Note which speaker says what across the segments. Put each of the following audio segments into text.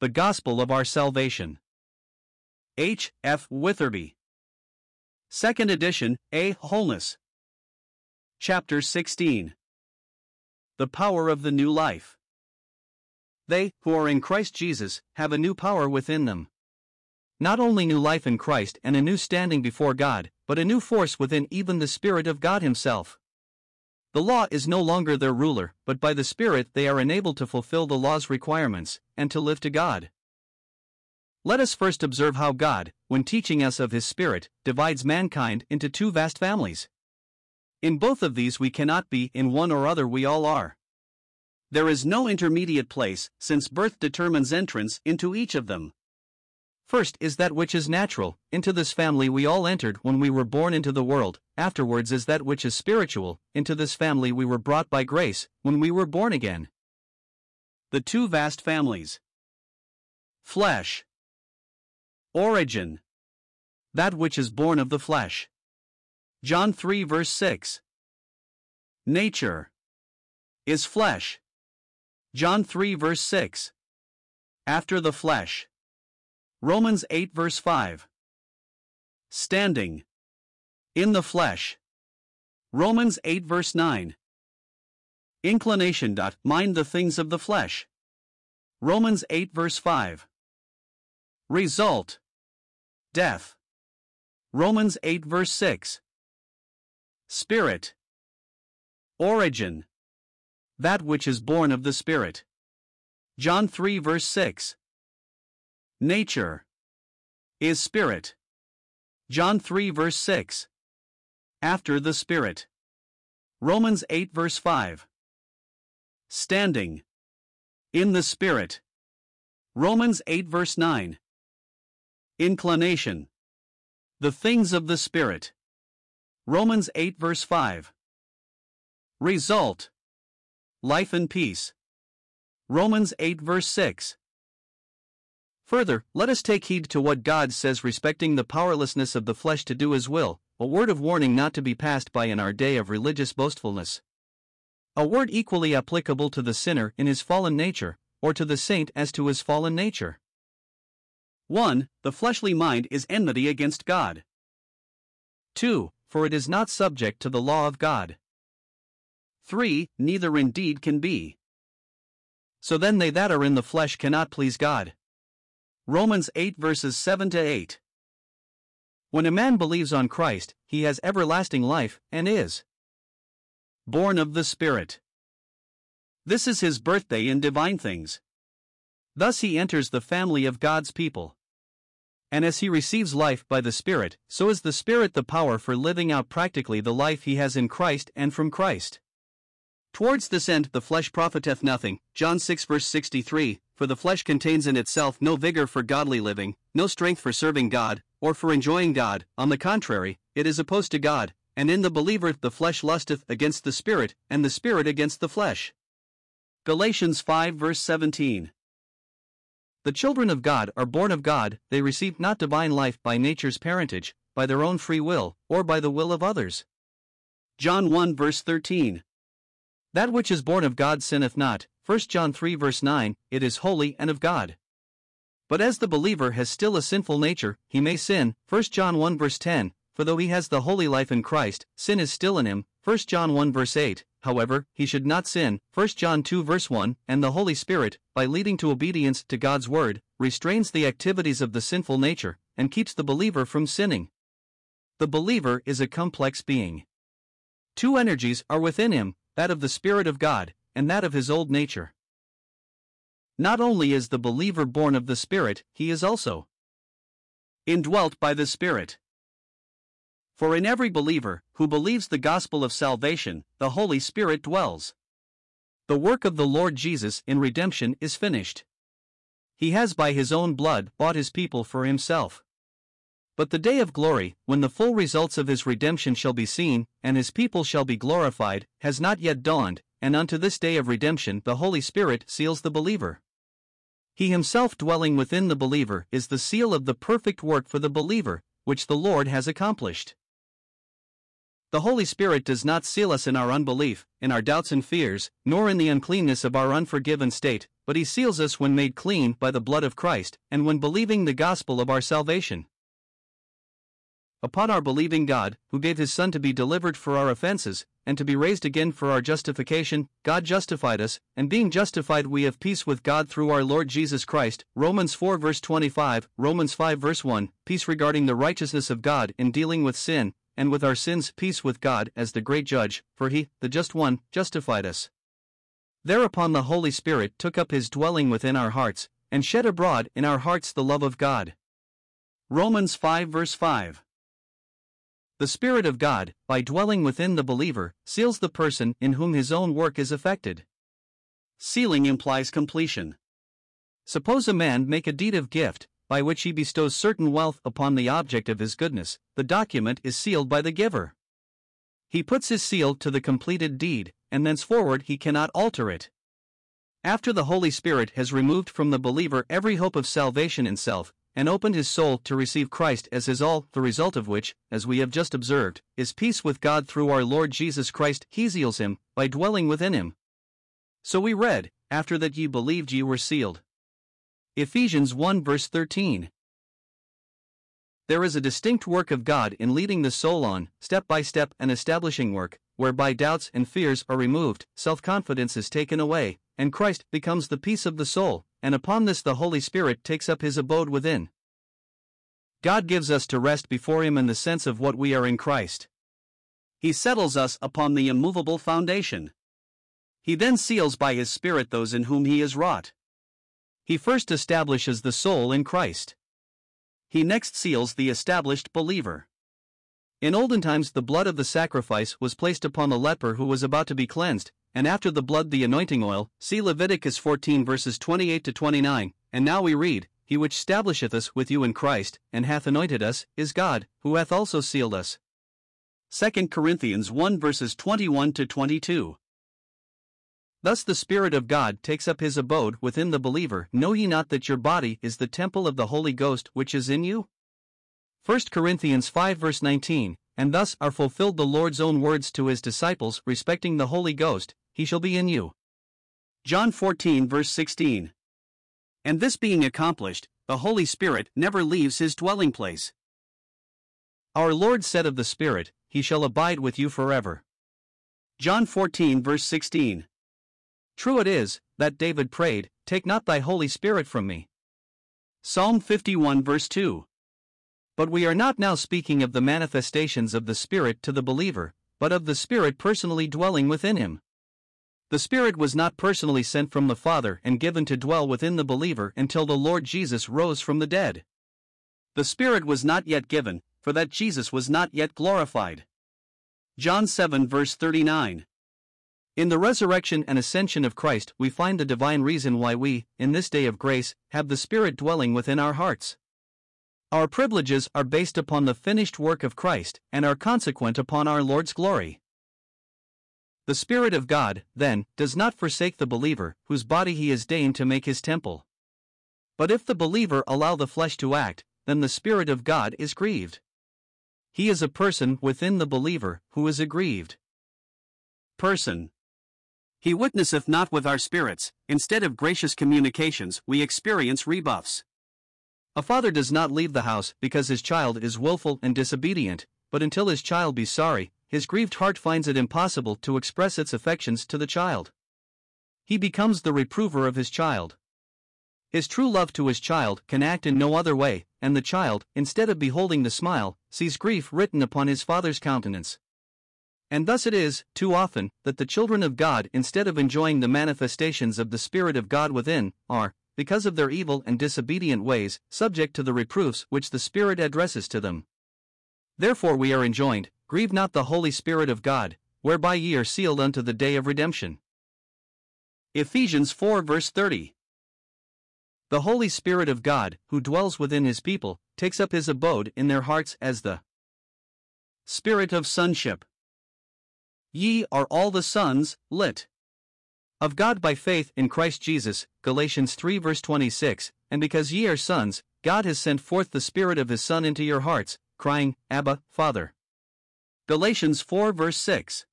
Speaker 1: The Gospel of Our Salvation. H. F. Witherby. Second edition, A. Wholeness. Chapter 16 The Power of the New Life. They, who are in Christ Jesus, have a new power within them. Not only new life in Christ and a new standing before God, but a new force within even the Spirit of God Himself. The law is no longer their ruler, but by the Spirit they are enabled to fulfill the law's requirements, and to live to God. Let us first observe how God, when teaching us of His Spirit, divides mankind into two vast families. In both of these we cannot be, in one or other we all are. There is no intermediate place, since birth determines entrance into each of them. First is that which is natural, into this family we all entered when we were born into the world, afterwards is that which is spiritual, into this family we were brought by grace, when we were born again. The two vast families Flesh, Origin, that which is born of the flesh. John 3 verse 6. Nature is flesh. John 3 verse 6. After the flesh. Romans 8 verse 5. Standing. In the flesh. Romans 8 verse 9. Inclination. Mind the things of the flesh. Romans 8 verse 5. Result. Death. Romans 8 verse 6. Spirit. Origin. That which is born of the Spirit. John 3 verse 6. Nature is spirit. John 3 verse 6. After the Spirit. Romans 8 verse 5. Standing in the Spirit. Romans 8 verse 9. Inclination. The things of the Spirit. Romans 8 verse 5. Result. Life and peace. Romans 8 verse 6. Further, let us take heed to what God says respecting the powerlessness of the flesh to do His will, a word of warning not to be passed by in our day of religious boastfulness. A word equally applicable to the sinner in his fallen nature, or to the saint as to his fallen nature. 1. The fleshly mind is enmity against God. 2. For it is not subject to the law of God. 3. Neither indeed can be. So then they that are in the flesh cannot please God. Romans 8 verses 7 to 8. When a man believes on Christ, he has everlasting life, and is born of the Spirit. This is his birthday in divine things. Thus he enters the family of God's people. And as he receives life by the Spirit, so is the Spirit the power for living out practically the life he has in Christ and from Christ. Towards this end the flesh profiteth nothing. John 6 verse 63 For the flesh contains in itself no vigor for godly living, no strength for serving God, or for enjoying God, on the contrary, it is opposed to God, and in the believer the flesh lusteth against the Spirit, and the Spirit against the flesh. Galatians 5 verse 17. The children of God are born of God, they receive not divine life by nature's parentage, by their own free will, or by the will of others. John 1 verse 13. That which is born of God sinneth not, 1 John 3 verse 9, it is holy and of God. But as the believer has still a sinful nature, he may sin, 1 John 1 verse 10, for though he has the holy life in Christ, sin is still in him, 1 John 1 verse 8, however, he should not sin, 1 John 2 verse 1, and the Holy Spirit, by leading to obedience to God's word, restrains the activities of the sinful nature, and keeps the believer from sinning. The believer is a complex being. Two energies are within him, that of the Spirit of God, and that of his old nature. Not only is the believer born of the Spirit, he is also indwelt by the Spirit. For in every believer, who believes the gospel of salvation, the Holy Spirit dwells. The work of the Lord Jesus in redemption is finished. He has by his own blood bought his people for himself. But the day of glory, when the full results of his redemption shall be seen, and his people shall be glorified, has not yet dawned, and unto this day of redemption the Holy Spirit seals the believer. He himself dwelling within the believer is the seal of the perfect work for the believer, which the Lord has accomplished. The Holy Spirit does not seal us in our unbelief, in our doubts and fears, nor in the uncleanness of our unforgiven state, but He seals us when made clean by the blood of Christ, and when believing the gospel of our salvation. Upon our believing God, who gave His Son to be delivered for our offenses, and to be raised again for our justification, God justified us, and being justified, we have peace with God through our Lord Jesus Christ. Romans 4 verse 25, Romans 5 verse 1, peace regarding the righteousness of God in dealing with sin, and with our sins peace with God as the great judge, for he, the just one, justified us. Thereupon the Holy Spirit took up his dwelling within our hearts, and shed abroad in our hearts the love of God. Romans 5 verse 5. The Spirit of God, by dwelling within the believer, seals the person in whom his own work is effected. Sealing implies completion. Suppose a man make a deed of gift, by which he bestows certain wealth upon the object of his goodness, the document is sealed by the giver. He puts his seal to the completed deed, and thenceforward he cannot alter it. After the Holy Spirit has removed from the believer every hope of salvation in self, and opened his soul to receive Christ as his all, the result of which, as we have just observed, is peace with God through our Lord Jesus Christ, he seals him, by dwelling within him. So we read, After that ye believed ye were sealed. Ephesians 1 verse 13. There is a distinct work of God in leading the soul on, step by step, and establishing work, whereby doubts and fears are removed, self confidence is taken away, and Christ becomes the peace of the soul, and upon this the Holy Spirit takes up his abode within. God gives us to rest before Him in the sense of what we are in Christ. He settles us upon the immovable foundation. He then seals by His Spirit those in whom He is wrought. He first establishes the soul in Christ. He next seals the established believer. In olden times, the blood of the sacrifice was placed upon the leper who was about to be cleansed, and after the blood the anointing oil. See Leviticus 14 verses 28 to 29. And now we read, He which establisheth us with you in Christ, and hath anointed us, is God, who hath also sealed us. 2 Corinthians 1 verses 21 to 22. Thus the Spirit of God takes up his abode within the believer. Know ye not that your body is the temple of the Holy Ghost which is in you? 1 Corinthians 5 verse 19, and thus are fulfilled the Lord's own words to his disciples respecting the Holy Ghost, he shall be in you. John 14 verse 16. And this being accomplished, the Holy Spirit never leaves his dwelling place. Our Lord said of the Spirit, He shall abide with you forever. John 14 verse 16. True it is, that David prayed, Take not thy Holy Spirit from me. Psalm 51 verse 2. But we are not now speaking of the manifestations of the Spirit to the believer, but of the Spirit personally dwelling within him. The Spirit was not personally sent from the Father and given to dwell within the believer until the Lord Jesus rose from the dead. The Spirit was not yet given, for that Jesus was not yet glorified. John 7 verse 39. In the resurrection and ascension of Christ, we find the divine reason why we, in this day of grace, have the Spirit dwelling within our hearts. Our privileges are based upon the finished work of Christ and are consequent upon our Lord's glory. The Spirit of God, then, does not forsake the believer, whose body he has deigned to make his temple. But if the believer allow the flesh to act, then the Spirit of God is grieved. He is a person within the believer who is aggrieved. Person he witnesseth not with our spirits, instead of gracious communications, we experience rebuffs. A father does not leave the house because his child is wilful and disobedient, but until his child be sorry, his grieved heart finds it impossible to express its affections to the child. He becomes the reprover of his child. His true love to his child can act in no other way, and the child, instead of beholding the smile, sees grief written upon his father's countenance. And thus it is, too often, that the children of God, instead of enjoying the manifestations of the Spirit of God within, are, because of their evil and disobedient ways, subject to the reproofs which the Spirit addresses to them. Therefore we are enjoined, Grieve not the Holy Spirit of God, whereby ye are sealed unto the day of redemption. Ephesians 4 verse 30. The Holy Spirit of God, who dwells within his people, takes up his abode in their hearts as the Spirit of sonship. Ye are all the sons, lit. Of God by faith in Christ Jesus, Galatians 3 verse 26, and because ye are sons, God has sent forth the Spirit of his Son into your hearts, crying, Abba, Father. Galatians 4 verse 6.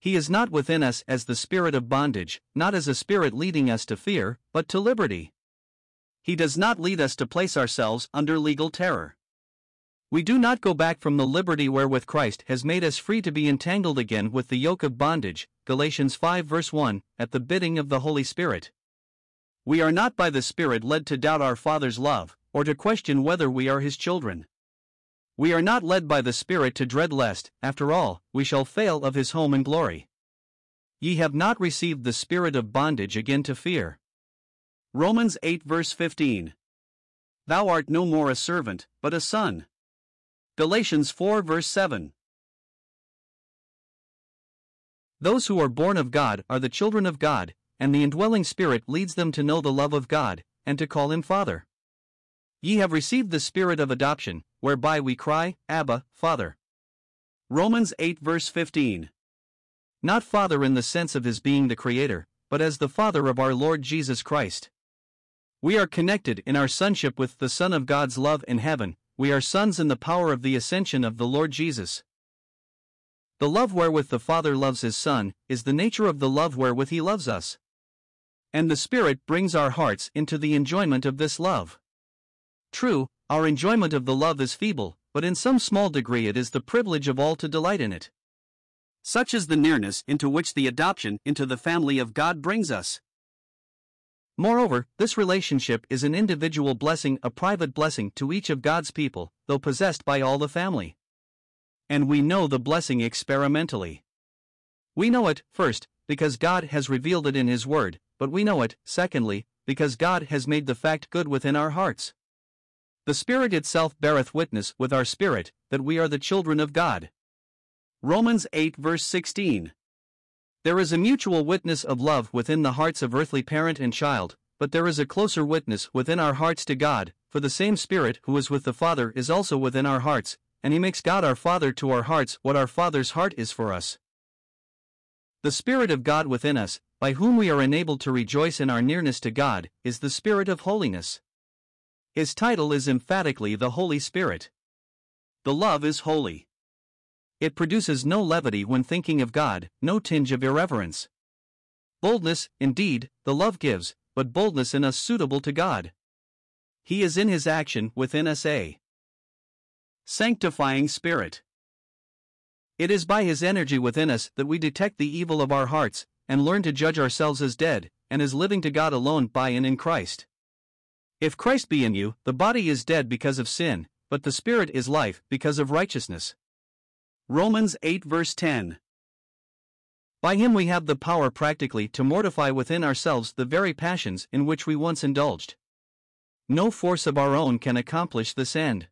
Speaker 1: He is not within us as the spirit of bondage, not as a spirit leading us to fear, but to liberty. He does not lead us to place ourselves under legal terror. We do not go back from the liberty wherewith Christ has made us free to be entangled again with the yoke of bondage, Galatians 5 verse 1, at the bidding of the Holy Spirit. We are not by the Spirit led to doubt our Father's love, or to question whether we are His children. We are not led by the Spirit to dread lest, after all, we shall fail of His home and glory. Ye have not received the spirit of bondage again to fear. Romans 8 verse 15. Thou art no more a servant, but a son. Galatians 4 verse 7. Those who are born of God are the children of God, and the indwelling Spirit leads them to know the love of God, and to call Him Father. Ye have received the Spirit of adoption, whereby we cry, Abba, Father. Romans 8 verse 15. Not Father in the sense of His being the Creator, but as the Father of our Lord Jesus Christ. We are connected in our sonship with the Son of God's love in heaven, we are sons in the power of the ascension of the Lord Jesus. The love wherewith the Father loves his Son is the nature of the love wherewith he loves us. And the Spirit brings our hearts into the enjoyment of this love. True, our enjoyment of the love is feeble, but in some small degree it is the privilege of all to delight in it. Such is the nearness into which the adoption into the family of God brings us. Moreover, this relationship is an individual blessing, a private blessing to each of God's people, though possessed by all the family. And we know the blessing experimentally. We know it, first, because God has revealed it in His Word, but we know it, secondly, because God has made the fact good within our hearts. The Spirit itself beareth witness with our spirit that we are the children of God. Romans 8 verse 16. There is a mutual witness of love within the hearts of earthly parent and child, but there is a closer witness within our hearts to God, for the same Spirit who is with the Father is also within our hearts, and He makes God our Father to our hearts what our Father's heart is for us. The Spirit of God within us, by whom we are enabled to rejoice in our nearness to God, is the Spirit of holiness. His title is emphatically the Holy Spirit. The love is holy. It produces no levity when thinking of God, no tinge of irreverence. Boldness, indeed, the love gives, but boldness in us suitable to God. He is in his action within us a sanctifying spirit. It is by his energy within us that we detect the evil of our hearts, and learn to judge ourselves as dead, and as living to God alone by and in Christ. If Christ be in you, the body is dead because of sin, but the spirit is life because of righteousness. Romans 8 verse 10. By him we have the power practically to mortify within ourselves the very passions in which we once indulged. No force of our own can accomplish this end.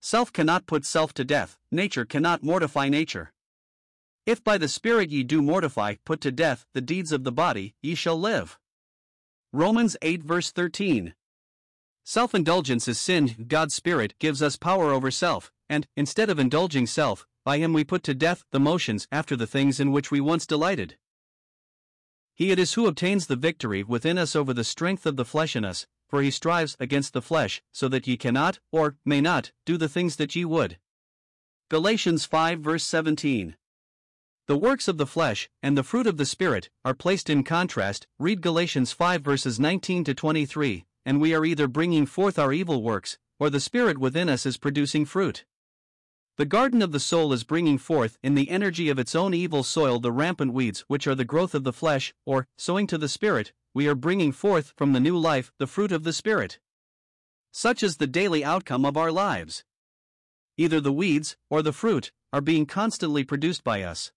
Speaker 1: Self cannot put self to death, nature cannot mortify nature. If by the Spirit ye do mortify, put to death, the deeds of the body, ye shall live. Romans 8 verse 13. Self indulgence is sin, God's Spirit gives us power over self, and, instead of indulging self, by him we put to death the motions after the things in which we once delighted. He it is who obtains the victory within us over the strength of the flesh in us, for he strives against the flesh, so that ye cannot, or may not, do the things that ye would. Galatians 5 verse 17. The works of the flesh and the fruit of the Spirit are placed in contrast. Read Galatians 5 verses 19 to 23, and we are either bringing forth our evil works, or the Spirit within us is producing fruit. The garden of the soul is bringing forth in the energy of its own evil soil the rampant weeds which are the growth of the flesh, or, sowing to the Spirit, we are bringing forth from the new life the fruit of the Spirit. Such is the daily outcome of our lives. Either the weeds, or the fruit, are being constantly produced by us.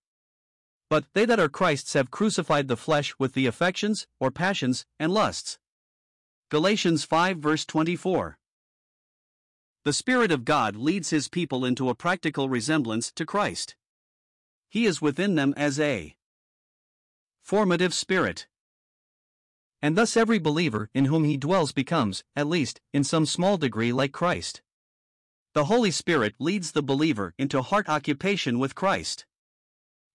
Speaker 1: But they that are Christ's have crucified the flesh with the affections, or passions, and lusts. Galatians 5 verse 24. The Spirit of God leads His people into a practical resemblance to Christ. He is within them as a formative spirit. And thus every believer in whom He dwells becomes, at least, in some small degree like Christ. The Holy Spirit leads the believer into heart occupation with Christ.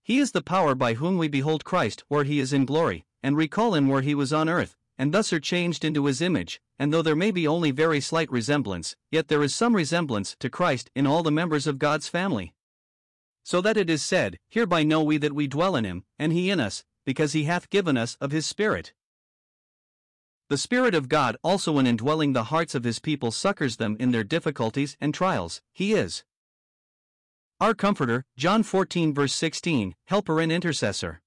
Speaker 1: He is the power by whom we behold Christ where He is in glory, and recall Him where He was on earth, and thus are changed into His image, and though there may be only very slight resemblance, yet there is some resemblance to Christ in all the members of God's family. So that it is said, Hereby know we that we dwell in him, and he in us, because he hath given us of his Spirit. The Spirit of God also in indwelling the hearts of his people succors them in their difficulties and trials, he is. Our Comforter, John 14 verse 16, Helper and Intercessor.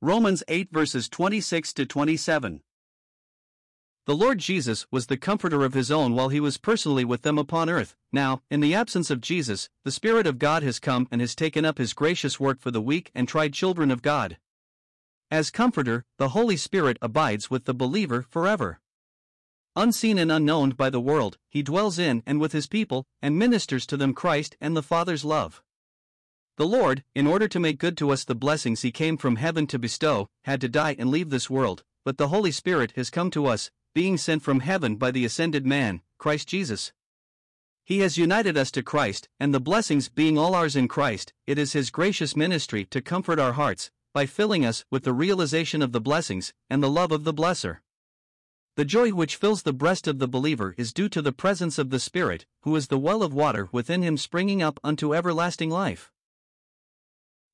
Speaker 1: Romans 8 verses 26 to 27. The Lord Jesus was the comforter of his own while he was personally with them upon earth. Now, in the absence of Jesus, the Spirit of God has come and has taken up his gracious work for the weak and tried children of God. As Comforter, the Holy Spirit abides with the believer forever. Unseen and unknown by the world, he dwells in and with his people, and ministers to them Christ and the Father's love. The Lord, in order to make good to us the blessings he came from heaven to bestow, had to die and leave this world, but the Holy Spirit has come to us, being sent from heaven by the ascended man, Christ Jesus. He has united us to Christ, and the blessings being all ours in Christ, it is His gracious ministry to comfort our hearts, by filling us with the realization of the blessings and the love of the blesser. The joy which fills the breast of the believer is due to the presence of the Spirit, who is the well of water within him springing up unto everlasting life.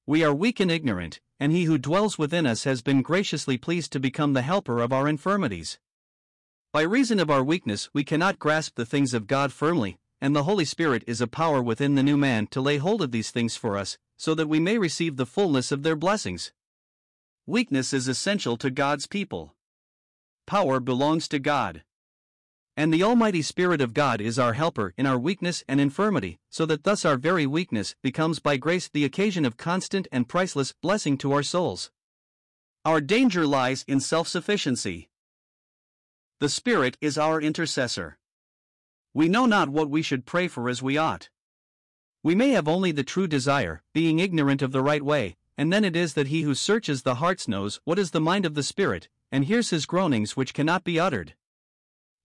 Speaker 1: We are weak and ignorant, and He who dwells within us has been graciously pleased to become the helper of our infirmities. By reason of our weakness, we cannot grasp the things of God firmly, and the Holy Spirit is a power within the new man to lay hold of these things for us, so that we may receive the fullness of their blessings. Weakness is essential to God's people. Power belongs to God. And the Almighty Spirit of God is our helper in our weakness and infirmity, so that thus our very weakness becomes by grace the occasion of constant and priceless blessing to our souls. Our danger lies in self sufficiency. The Spirit is our intercessor. We know not what we should pray for as we ought. We may have only the true desire, being ignorant of the right way, and then it is that he who searches the hearts knows what is the mind of the Spirit, and hears his groanings which cannot be uttered.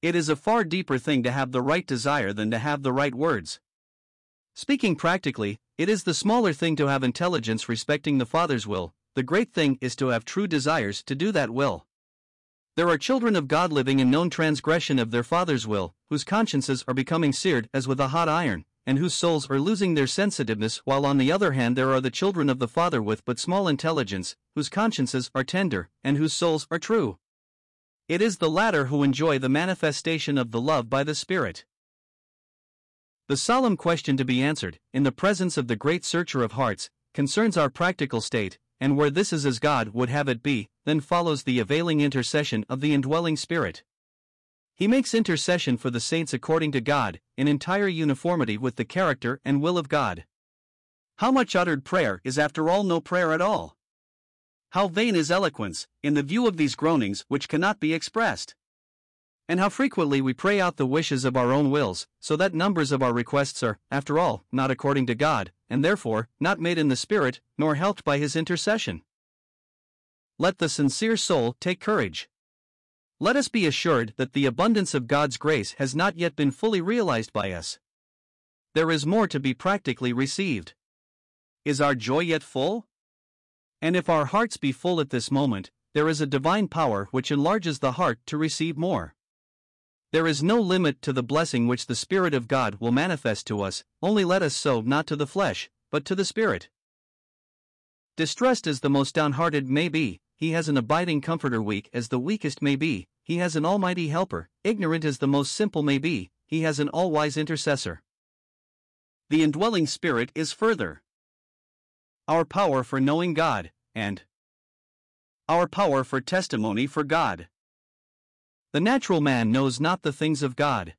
Speaker 1: It is a far deeper thing to have the right desire than to have the right words. Speaking practically, it is the smaller thing to have intelligence respecting the Father's will, the great thing is to have true desires to do that will. There are children of God living in known transgression of their Father's will, whose consciences are becoming seared as with a hot iron, and whose souls are losing their sensitiveness, while on the other hand there are the children of the Father with but small intelligence, whose consciences are tender, and whose souls are true. It is the latter who enjoy the manifestation of the love by the Spirit. The solemn question to be answered, in the presence of the great searcher of hearts, concerns our practical state, and where this is as God would have it be, then follows the availing intercession of the indwelling Spirit. He makes intercession for the saints according to God, in entire uniformity with the character and will of God. How much uttered prayer is after all no prayer at all? How vain is eloquence, in the view of these groanings which cannot be expressed? And how frequently we pray out the wishes of our own wills, so that numbers of our requests are, after all, not according to God, and therefore, not made in the Spirit, nor helped by His intercession. Let the sincere soul take courage. Let us be assured that the abundance of God's grace has not yet been fully realized by us. There is more to be practically received. Is our joy yet full? And if our hearts be full at this moment, there is a divine power which enlarges the heart to receive more. There is no limit to the blessing which the Spirit of God will manifest to us, only let us sow not to the flesh, but to the Spirit. Distressed as the most downhearted may be, he has an abiding comforter weak as the weakest may be, he has an almighty helper, ignorant as the most simple may be, he has an all wise intercessor. The indwelling Spirit is further. Our power for knowing God, and our power for testimony for God. The natural man knows not the things of God.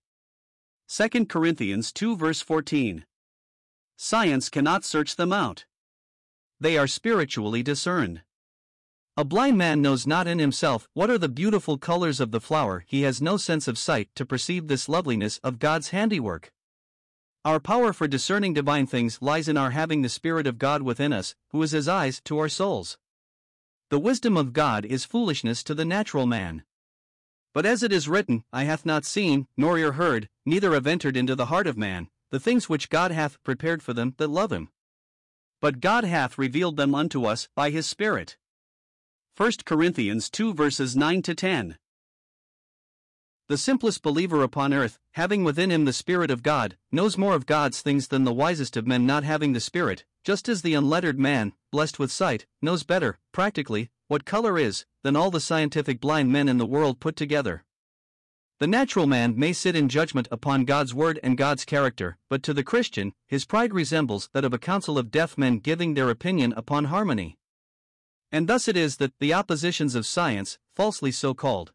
Speaker 1: 2 Corinthians 2 verse 14. Science cannot search them out. They are spiritually discerned. A blind man knows not in himself what are the beautiful colors of the flower, he has no sense of sight to perceive this loveliness of God's handiwork. Our power for discerning divine things lies in our having the Spirit of God within us, who is as eyes to our souls. The wisdom of God is foolishness to the natural man. But as it is written, Eye hath not seen, nor ear heard, neither have entered into the heart of man, the things which God hath prepared for them that love him. But God hath revealed them unto us by his Spirit. 1 Corinthians 2 verses 9 to 10. The simplest believer upon earth, having within him the Spirit of God, knows more of God's things than the wisest of men not having the Spirit, just as the unlettered man, blessed with sight, knows better, practically, what color is, than all the scientific blind men in the world put together. The natural man may sit in judgment upon God's word and God's character, but to the Christian, his pride resembles that of a council of deaf men giving their opinion upon harmony. And thus it is that the oppositions of science, falsely so called,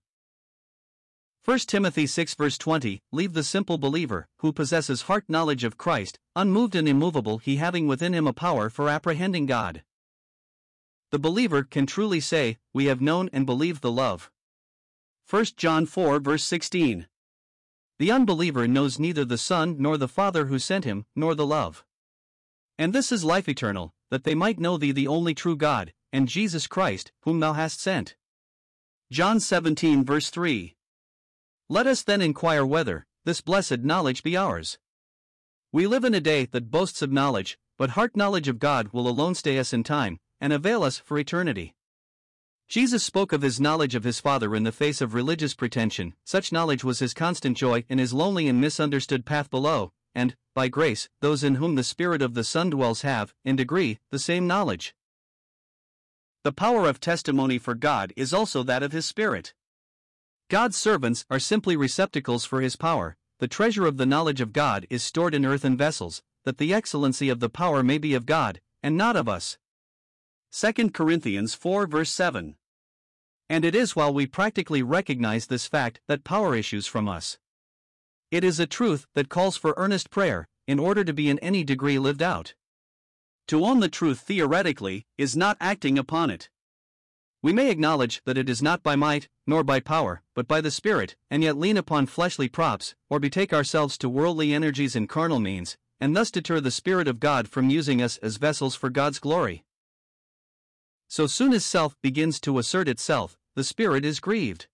Speaker 1: 1 Timothy 6 verse 20 Leave the simple believer, who possesses heart knowledge of Christ, unmoved and immovable, he having within him a power for apprehending God. The believer can truly say, We have known and believed the love. 1 John 4 verse 16 The unbeliever knows neither the Son nor the Father who sent him, nor the love. And this is life eternal, that they might know thee the only true God, and Jesus Christ, whom thou hast sent. John 17 verse 3 let us then inquire whether this blessed knowledge be ours. We live in a day that boasts of knowledge, but heart knowledge of God will alone stay us in time and avail us for eternity. Jesus spoke of his knowledge of his Father in the face of religious pretension, such knowledge was his constant joy in his lonely and misunderstood path below, and, by grace, those in whom the Spirit of the Son dwells have, in degree, the same knowledge. The power of testimony for God is also that of his Spirit. God's servants are simply receptacles for his power. The treasure of the knowledge of God is stored in earthen vessels, that the excellency of the power may be of God, and not of us. 2 Corinthians 4 verse 7. And it is while we practically recognize this fact that power issues from us. It is a truth that calls for earnest prayer, in order to be in any degree lived out. To own the truth theoretically is not acting upon it. We may acknowledge that it is not by might, nor by power, but by the Spirit, and yet lean upon fleshly props, or betake ourselves to worldly energies and carnal means, and thus deter the Spirit of God from using us as vessels for God's glory. So soon as self begins to assert itself, the Spirit is grieved.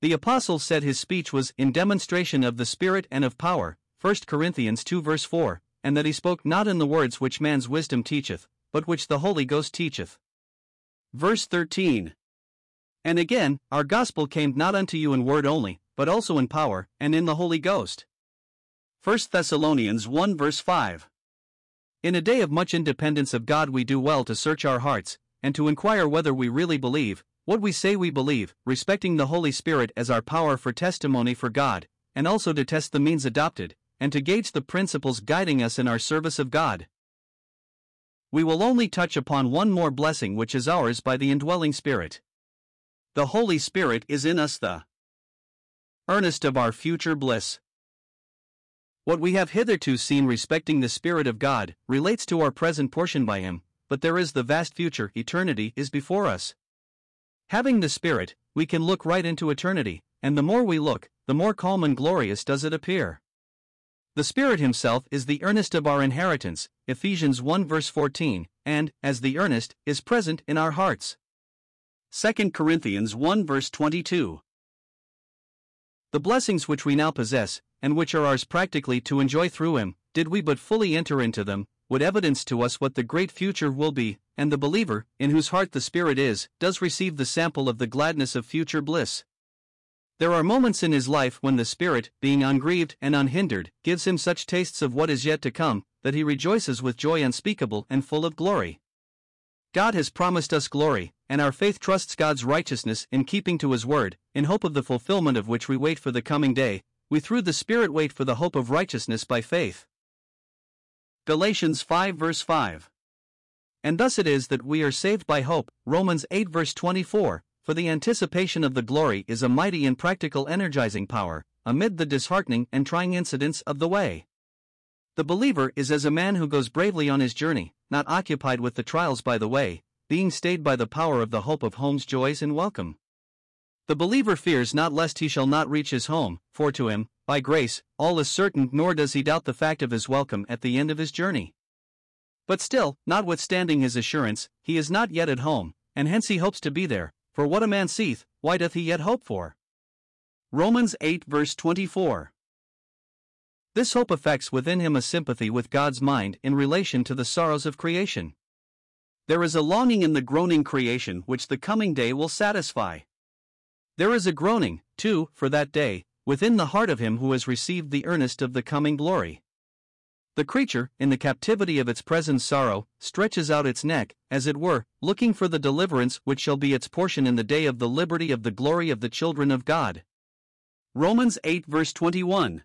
Speaker 1: The Apostle said his speech was in demonstration of the Spirit and of power, 1 Corinthians 2 verse 4, and that he spoke not in the words which man's wisdom teacheth, but which the Holy Ghost teacheth. Verse 13. And again, our gospel came not unto you in word only, but also in power, and in the Holy Ghost. 1 Thessalonians 1 verse 5. In a day of much independence of God, we do well to search our hearts, and to inquire whether we really believe what we say we believe, respecting the Holy Spirit as our power for testimony for God, and also to test the means adopted, and to gauge the principles guiding us in our service of God we will only touch upon one more blessing which is ours by the indwelling Spirit. The Holy Spirit is in us the earnest of our future bliss. What we have hitherto seen respecting the Spirit of God relates to our present portion by Him, but there is the vast future, eternity is before us. Having the Spirit, we can look right into eternity, and the more we look, the more calm and glorious does it appear. The Spirit Himself is the earnest of our inheritance, Ephesians 1 verse 14, and, as the earnest, is present in our hearts. 2 Corinthians 1 verse 22. The blessings which we now possess, and which are ours practically to enjoy through Him, did we but fully enter into them, would evidence to us what the great future will be, and the believer, in whose heart the Spirit is, does receive the sample of the gladness of future bliss. There are moments in his life when the Spirit, being ungrieved and unhindered, gives him such tastes of what is yet to come, that he rejoices with joy unspeakable and full of glory. God has promised us glory, and our faith trusts God's righteousness in keeping to his word, in hope of the fulfillment of which we wait for the coming day, we through the Spirit wait for the hope of righteousness by faith. Galatians 5 verse 5. And thus it is that we are saved by hope, Romans 8 verse 24, for the anticipation of the glory is a mighty and practical energizing power, amid the disheartening and trying incidents of the way. The believer is as a man who goes bravely on his journey, not occupied with the trials by the way, being stayed by the power of the hope of home's joys and welcome. The believer fears not lest he shall not reach his home, for to him, by grace, all is certain, nor does he doubt the fact of his welcome at the end of his journey. But still, notwithstanding his assurance, he is not yet at home, and hence he hopes to be there, for what a man seeth, why doth he yet hope for? Romans 8 verse 24. This hope affects within him a sympathy with God's mind in relation to the sorrows of creation. There is a longing in the groaning creation which the coming day will satisfy. There is a groaning, too, For that day, within the heart of him who has received the earnest of the coming glory. The creature, in the captivity of its present sorrow, stretches out its neck, as it were, looking for the deliverance which shall be its portion in the day of the liberty of the glory of the children of God. Romans 8 verse 21.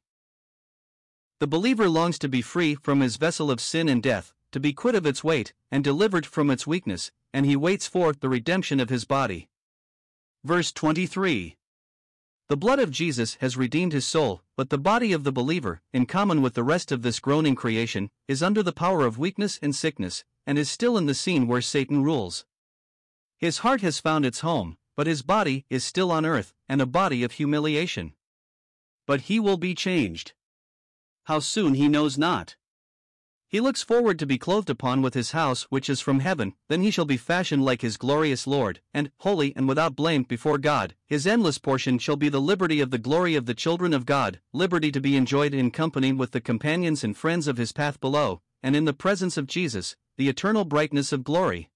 Speaker 1: The believer longs to be free from his vessel of sin and death, to be quit of its weight, and delivered from its weakness, and he waits for the redemption of his body. Verse 23. The blood of Jesus has redeemed his soul, but the body of the believer, in common with the rest of this groaning creation, is under the power of weakness and sickness, and is still in the scene where Satan rules. His heart has found its home, but his body is still on earth, and a body of humiliation. But he will be changed. How soon he knows not. He looks forward to be clothed upon with his house which is from heaven, then he shall be fashioned like his glorious Lord, and, holy and without blame before God, his endless portion shall be the liberty of the glory of the children of God, liberty to be enjoyed in company with the companions and friends of his path below, and in the presence of Jesus, the eternal brightness of glory.